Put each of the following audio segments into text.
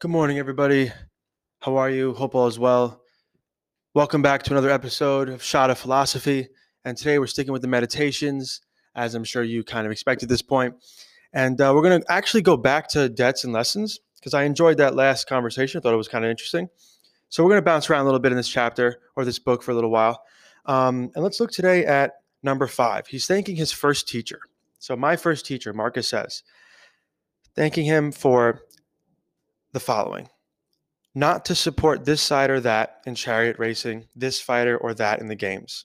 Good morning, everybody. How are you? Hope all is well. Welcome back to another episode of Shot of Philosophy. And today we're sticking with the meditations, as I'm sure you kind of expect at this point. And uh, we're going to actually go back to debts and lessons because I enjoyed that last conversation. I thought it was kind of interesting. So we're going to bounce around a little bit in this chapter or this book for a little while. Um, and let's look today at number five. He's thanking his first teacher. So, my first teacher, Marcus says, thanking him for the following not to support this side or that in chariot racing, this fighter or that in the games,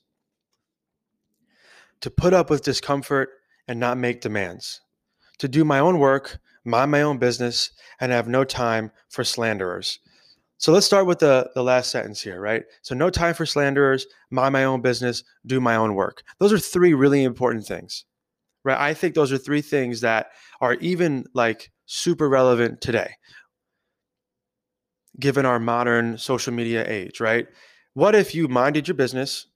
to put up with discomfort and not make demands, to do my own work, mind my own business, and have no time for slanderers. So let's start with the, the last sentence here, right? So, no time for slanderers, mind my own business, do my own work. Those are three really important things, right? I think those are three things that are even like super relevant today given our modern social media age, right? What if you minded your business,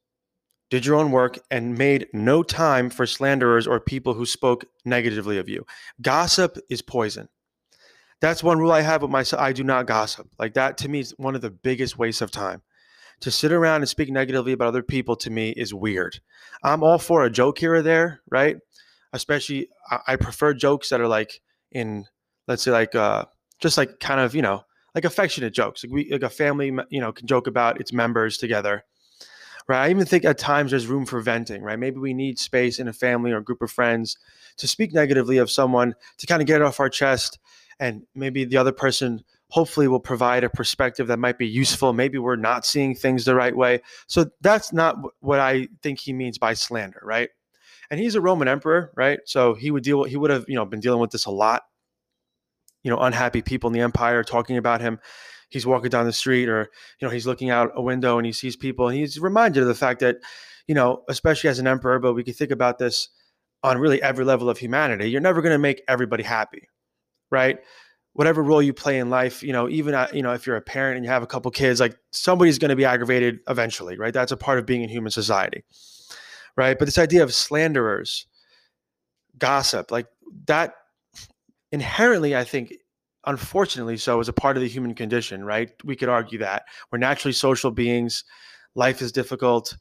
did your own work, and made no time for slanderers or people who spoke negatively of you? Gossip is poison. That's one rule I have with myself. I do not gossip. Like that to me is one of the biggest wastes of time. To sit around and speak negatively about other people to me is weird. I'm all for a joke here or there, right? Especially I prefer jokes that are like in, let's say like uh just like kind of, you know, like affectionate jokes. Like we like a family, you know, can joke about its members together. Right. I even think at times there's room for venting, right? Maybe we need space in a family or a group of friends to speak negatively of someone to kind of get it off our chest. And maybe the other person hopefully will provide a perspective that might be useful. Maybe we're not seeing things the right way. So that's not what I think he means by slander, right? And he's a Roman emperor, right? So he would deal he would have, you know, been dealing with this a lot you know unhappy people in the empire talking about him. He's walking down the street or you know he's looking out a window and he sees people and he's reminded of the fact that you know especially as an emperor but we can think about this on really every level of humanity you're never going to make everybody happy right? Whatever role you play in life you know even you know if you're a parent and you have a couple kids like somebody's going to be aggravated eventually right? That's a part of being in human society right? But this idea of slanderers gossip like that inherently, I think, unfortunately so, is a part of the human condition, right? We could argue that we're naturally social beings. Life is difficult.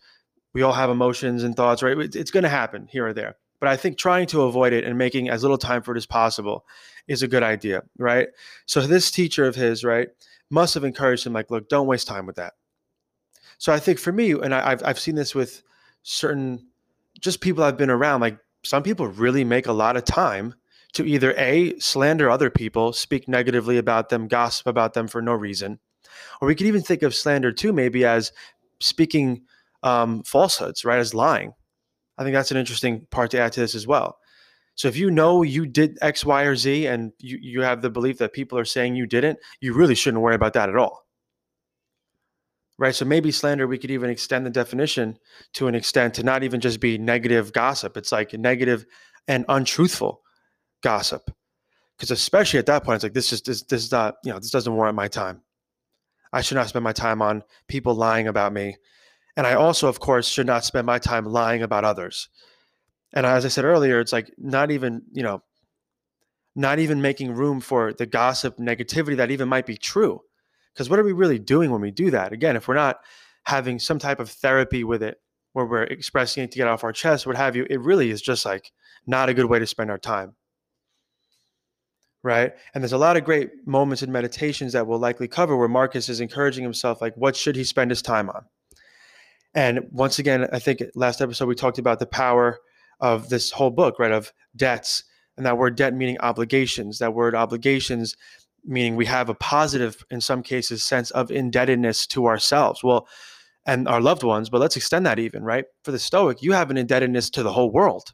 We all have emotions and thoughts, right? It's going to happen here or there. But I think trying to avoid it and making as little time for it as possible is a good idea, right? So this teacher of his, right, must have encouraged him, like, look, don't waste time with that. So I think for me, and I, have I've seen this with certain just people I've been around, like some people really make a lot of time to either A, slander other people, speak negatively about them, gossip about them for no reason, or we could even think of slander too, maybe as speaking um, falsehoods, right? As lying. I think that's an interesting part to add to this as well. So if you know you did X, Y, or Z, and you, you have the belief that people are saying you didn't, you really shouldn't worry about that at all. Right. So maybe slander, we could even extend the definition to an extent to not even just be negative gossip. It's like negative and untruthful gossip. Because especially at that point it's like this is this, this is not you know this doesn't warrant my time. I should not spend my time on people lying about me. And i also of course should not spend my time lying about others. And as i said earlier it's like not even you know not even making room for the gossip negativity that even might be true. Because what are we really doing when we do that? Again if we're not having some type of therapy with it where we're expressing it to get off our chest what have you it really is just like not a good way to spend our time right? And there's a lot of great moments in meditations that we'll likely cover where Marcus is encouraging himself, like, what should he spend his time on? And once again, I think last episode we talked about the power of this whole book, right? Of debts, and that word debt meaning obligations. That word obligations meaning we have a positive, in some cases, sense of indebtedness to ourselves. Well, and our loved ones, but let's extend that even, right? For the Stoic, you have an indebtedness to the whole world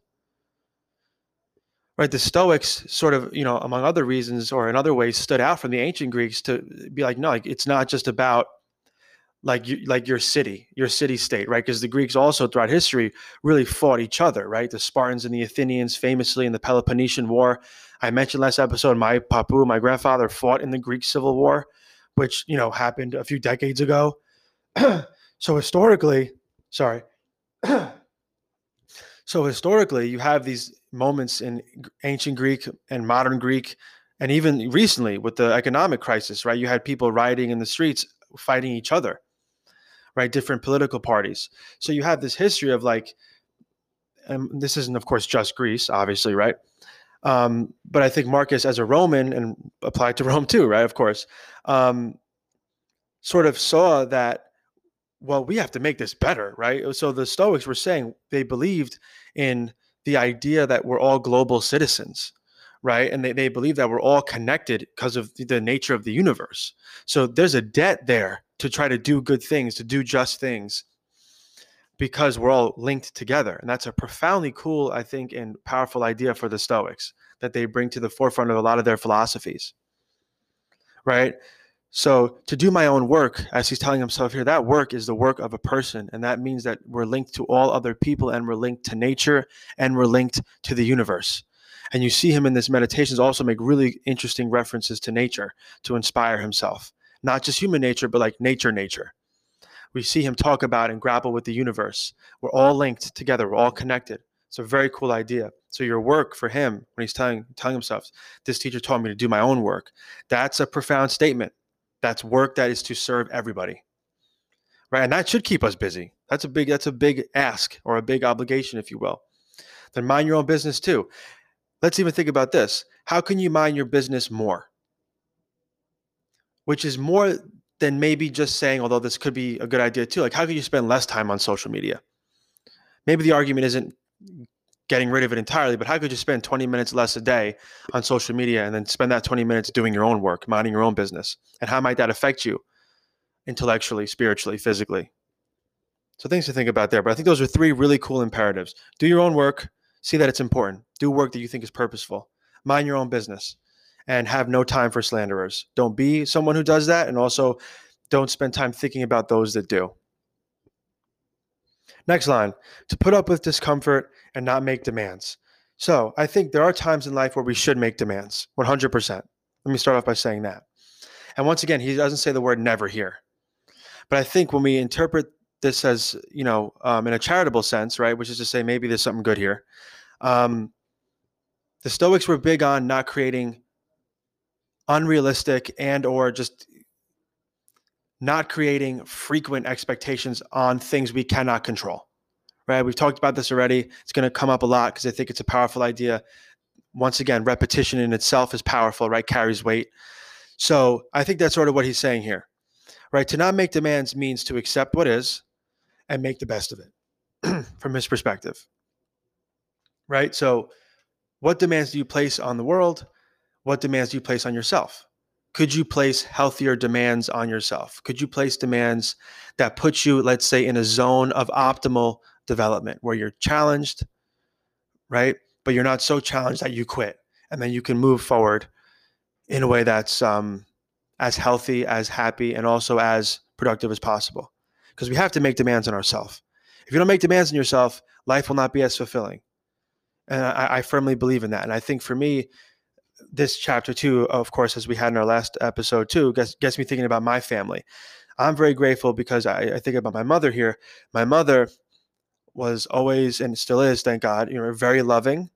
right? The stoics sort of you know among other reasons or in other ways stood out from the ancient greeks to be like no like it's not just about like you, like your city your city state right? Because the greeks also throughout history really fought each other right? The spartans and the athenians famously in the peloponnesian war. I mentioned last episode my papu my grandfather fought in the greek civil war which you know happened a few decades ago. So historically sorry so historically you have these moments in ancient Greek and modern Greek And even recently with the economic crisis, right? You had people rioting in the streets fighting each other, right? Different political parties. So you have this history of like, and this isn't, of course, just Greece, obviously, right? Um, but I think Marcus, as a Roman and applied to Rome too, right? Of course, um, sort of saw that, well, we have to make this better, right? So the Stoics were saying they believed in the idea that we're all global citizens, right? And they, they believe that we're all connected because of the nature of the universe. So there's a debt there to try to do good things, to do just things because we're all linked together. And that's a profoundly cool, I think, and powerful idea for the Stoics that they bring to the forefront of a lot of their philosophies. Right? So, to do my own work, as he's telling himself here, that work is the work of a person. And that means that we're linked to all other people and we're linked to nature and we're linked to the universe. And you see him in this meditations also make really interesting references to nature to inspire himself, not just human nature, but like nature, nature we see him talk about and grapple with the universe. We're all linked together, we're all connected. It's a very cool idea. So your work for him, when he's telling telling himself, this teacher taught me to do my own work, that's a profound statement. That's work that is to serve everybody. Right. And that should keep us busy. That's a big, that's a big ask or a big obligation, if you will. Then mind your own business too. Let's even think about this. How can you mind your business more? Which is more than maybe just saying, although this could be a good idea too, like how could you spend less time on social media? Maybe the argument isn't getting rid of it entirely, but how could you spend 20 minutes less a day on social media and then spend that 20 minutes doing your own work, minding your own business? And how might that affect you intellectually, spiritually, physically? So things to think about there. But I think those are three really cool imperatives. Do your own work, see that it's important. Do work that you think is purposeful. Mind your own business and have no time for slanderers. Don't be someone who does that, and also don't spend time thinking about those that do. Next line to put up with discomfort and not make demands. So I think there are times in life where we should make demands 100%. Let me start off by saying that. And once again, he doesn't say the word never here. But I think when we interpret this as, you know, um, in a charitable sense, right, which is to say maybe there's something good here, um, the Stoics were big on not creating unrealistic and or just not creating frequent expectations on things we cannot control right? We've talked about this already. It's going to come up a lot because i think it's a powerful idea. Once again repetition in itself is powerful right? Carries weight. So i think that's sort of what he's saying here right? To not make demands means to accept what is and make the best of it from his perspective right? So what demands do you place on the world? What demands do you place on yourself? Could you place healthier demands on yourself? Could you place demands that put you, let's say, in a zone of optimal development where you're challenged, right? But you're not so challenged that you quit. And then you can move forward in a way that's um, as healthy, as happy, and also as productive as possible. Because we have to make demands on ourselves. If you don't make demands on yourself, life will not be as fulfilling. And I, I firmly believe in that. And I think for me, this chapter too, of course, as we had in our last episode too, gets, gets me thinking about my family. I'm very grateful because I, I think about my mother here. My mother was always and still is, thank God, you know, very loving.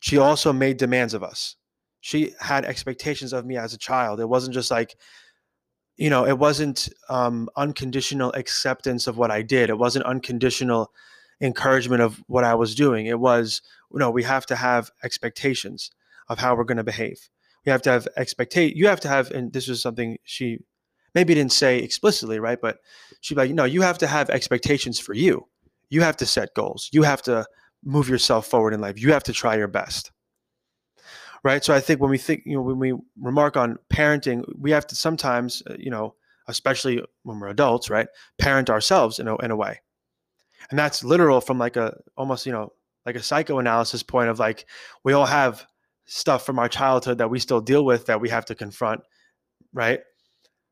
She also made demands of us. She had expectations of me as a child. It wasn't just like, you know, it wasn't um, unconditional acceptance of what I did. It wasn't unconditional encouragement of what I was doing. It was, you know, we have to have expectations of how we're going to behave. We have to have expectate. You have to have, and this is something she maybe didn't say explicitly, right? But she'd be like, no, you have to have expectations for you. You have to set goals. You have to move yourself forward in life. You have to try your best. Right. So I think when we think, you know, when we remark on parenting, we have to sometimes, uh, you know, especially when we're adults, right, parent ourselves in a, in a way. And that's literal from like a almost, you know, like a psychoanalysis point of like, we all have stuff from our childhood that we still deal with that we have to confront, right?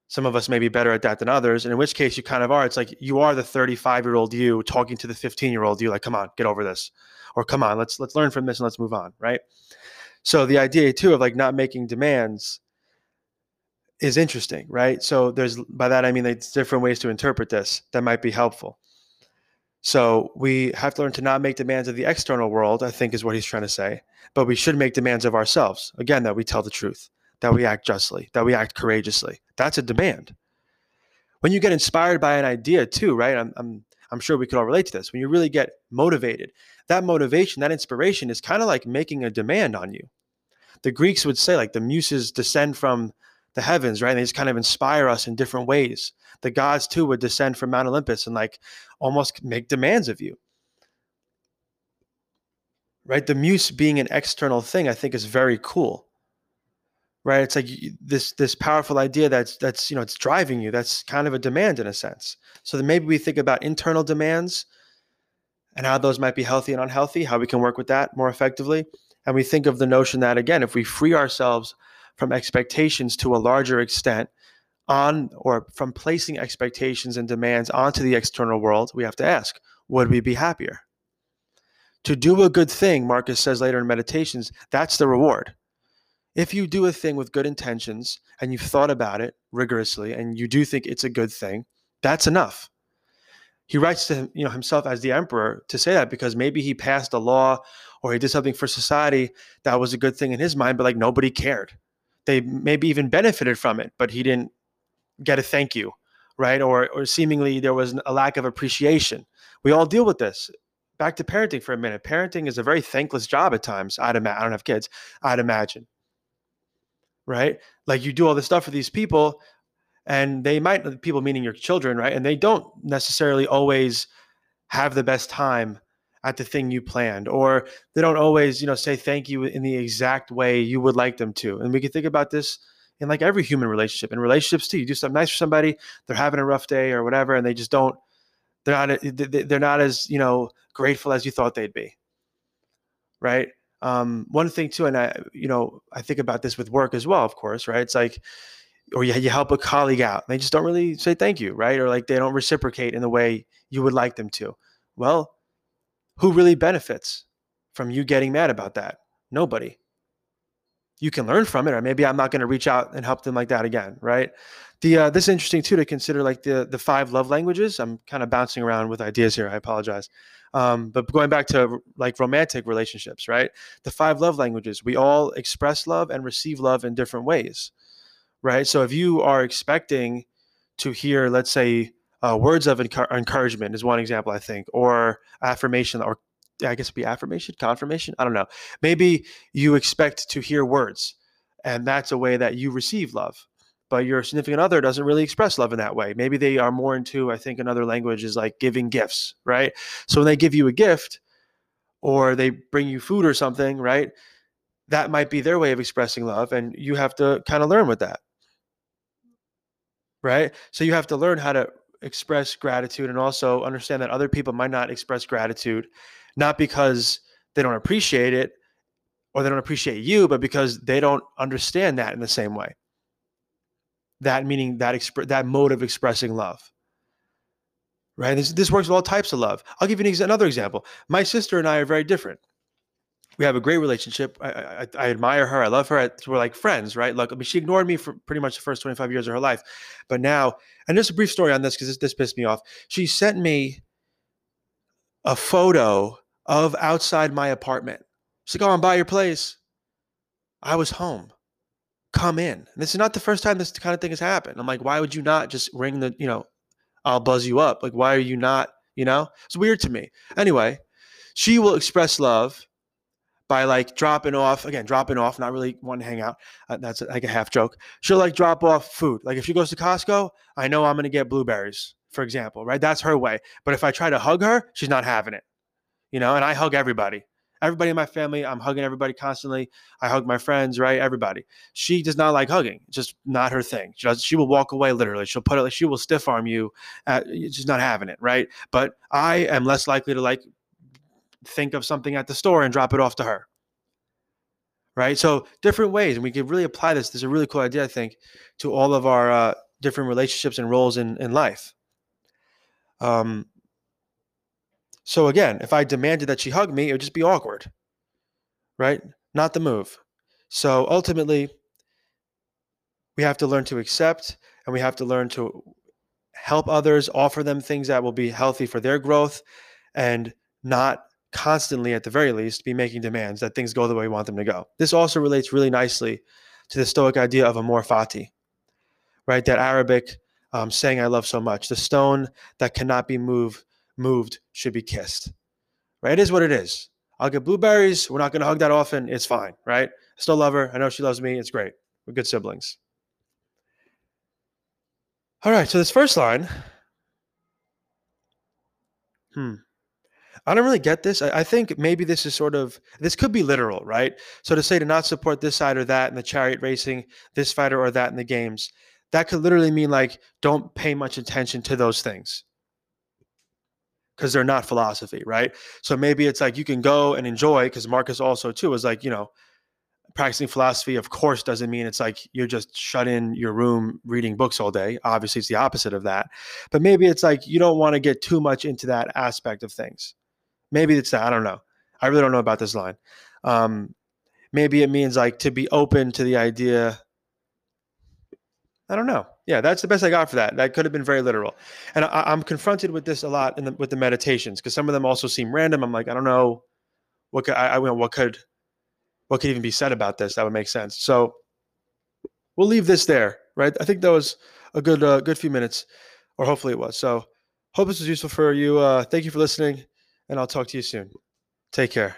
Some of us may be better at that than others. And in which case you kind of are. It's like you are the 35 year old you talking to the 15 year old you, like, come on, get over this. Or come on, let's let's learn from this and let's move on, right? So the idea too of like not making demands is interesting, right? So there's by that I mean there's different ways to interpret this that might be helpful. So we have to learn to not make demands of the external world, I think is what he's trying to say, but we should make demands of ourselves. Again, that we tell the truth, that we act justly, that we act courageously. That's a demand. When you get inspired by an idea too, right? I'm, I'm, I'm sure we could all relate to this. When you really get motivated, that motivation, that inspiration is kind of like making a demand on you. The Greeks would say like the muses descend from the heavens, right? And they just kind of inspire us in different ways. The gods too would descend from Mount Olympus and like almost make demands of you. Right? The muse being an external thing, I think is very cool. Right? It's like this this powerful idea that's that's you know it's driving you. That's kind of a demand in a sense. So then maybe we think about internal demands and how those might be healthy and unhealthy, how we can work with that more effectively. And we think of the notion that again, if we free ourselves from expectations to a larger extent on or from placing expectations and demands onto the external world, we have to ask, would we be happier? To do a good thing, Marcus says later in Meditations, that's the reward. If you do a thing with good intentions and you've thought about it rigorously and you do think it's a good thing, that's enough. He writes to you know, himself as the emperor to say that because maybe he passed a law or he did something for society that was a good thing in his mind, but like nobody cared they maybe even benefited from it, but he didn't get a thank you, right? Or, or seemingly there was a lack of appreciation. We all deal with this. Back to parenting for a minute. Parenting is a very thankless job at times. I'd imagine. I don't have kids. I'd imagine, right? Like you do all this stuff for these people, and they might people meaning your children, right? And they don't necessarily always have the best time at the thing you planned or they don't always you know say thank you in the exact way you would like them to. And we can think about this in like every human relationship. In relationships too you do something nice for somebody they're having a rough day or whatever and they just don't they're not they're not as you know grateful as you thought they'd be. Right? Um, one thing too and i you know i think about this with work as well of course right? It's like or you, you help a colleague out they just don't really say thank you right? Or like they don't reciprocate in the way you would like them to. Well who really benefits from you getting mad about that? Nobody. You can learn from it, or maybe I'm not going to reach out and help them like that again, right? The uh, this is interesting too to consider like the the five love languages. I'm kind of bouncing around with ideas here. I apologize, um, but going back to like romantic relationships, right? The five love languages. We all express love and receive love in different ways, right? So if you are expecting to hear, let's say, uh, words of encouragement is one example, I think, or affirmation, or I guess it'd be affirmation, confirmation. I don't know. Maybe you expect to hear words, and that's a way that you receive love. But your significant other doesn't really express love in that way. Maybe they are more into, I think, another language is like giving gifts, right? So when they give you a gift, or they bring you food or something, right? That might be their way of expressing love, and you have to kind of learn with that right? So you have to learn how to express gratitude and also understand that other people might not express gratitude, not because they don't appreciate it or they don't appreciate you, but because they don't understand that in the same way. That meaning that exp- that mode of expressing love. Right? This, this works with all types of love. I'll give you an ex- another example. My sister and I are very different we have a great relationship. I, I, I, admire her. I love her. We're like friends, right? Like, I mean, she ignored me for pretty much the first 25 years of her life. But now, and just a brief story on this because this, this pissed me off. She sent me a photo of outside my apartment. She's like, oh, I'm by your place. I was home. Come in. And this is not the first time this kind of thing has happened. I'm like, why would you not just ring the, you know, I'll buzz you up? Like, why are you not, you know? It's weird to me. Anyway, she will express love by like dropping off again, dropping off, not really wanting to hang out. Uh, that's like a half joke. She'll like drop off food. Like if she goes to Costco, I know I'm to get blueberries, for example, right? That's her way. But if I try to hug her, she's not having it, you know. And I hug everybody, everybody in my family. I'm hugging everybody constantly. I hug my friends, right? Everybody. She does not like hugging. just not her thing. She does. She will walk away literally. She'll put it. She will stiff arm you. At, she's not having it, right? But I am less likely to like think of something at the store and drop it off to her. Right. So different ways, and we can really apply this. This is a really cool idea, I think, to all of our uh, different relationships and roles in, in life. Um, so again, if I demanded that she hug me, it would just be awkward. Right? Not the move. So ultimately, we have to learn to accept and we have to learn to help others, offer them things that will be healthy for their growth and not constantly, at the very least, be making demands that things go the way we want them to go. This also relates really nicely to the Stoic idea of amor fati, right? That Arabic um, saying "I love so much." The stone that cannot be moved moved should be kissed, right? It is what it is. I'll get blueberries. We're not going to hug that often. It's fine, right? Still love her. I know she loves me. It's great. We're good siblings. All right. So this first line. Hmm. I don't really get this. I, I, think maybe this is sort of this could be literal, right? So to say to not support this side or that in the chariot racing, this fighter or that in the games, that could literally mean like don't pay much attention to those things because they're not philosophy, right? So maybe it's like you can go and enjoy because Marcus also too was like you know practicing philosophy of course doesn't mean it's like you're just shut in your room reading books all day obviously it's the opposite of that but maybe it's like you don't want to get too much into that aspect of things Maybe it's that. I don't know. I really don't know about this line. Um, maybe it means like to be open to the idea. I don't know. Yeah, that's the best I got for that. That could have been very literal, and I, am confronted with this a lot in the, with the meditations because some of them also seem random. I'm like, I don't know what could, I, I what could what could even be said about this that would make sense. So we'll leave this there, right? I think that was a good uh, good few minutes, or hopefully it was. So hope this was useful for you. Uh, thank you for listening and I'll talk to you soon. Take care.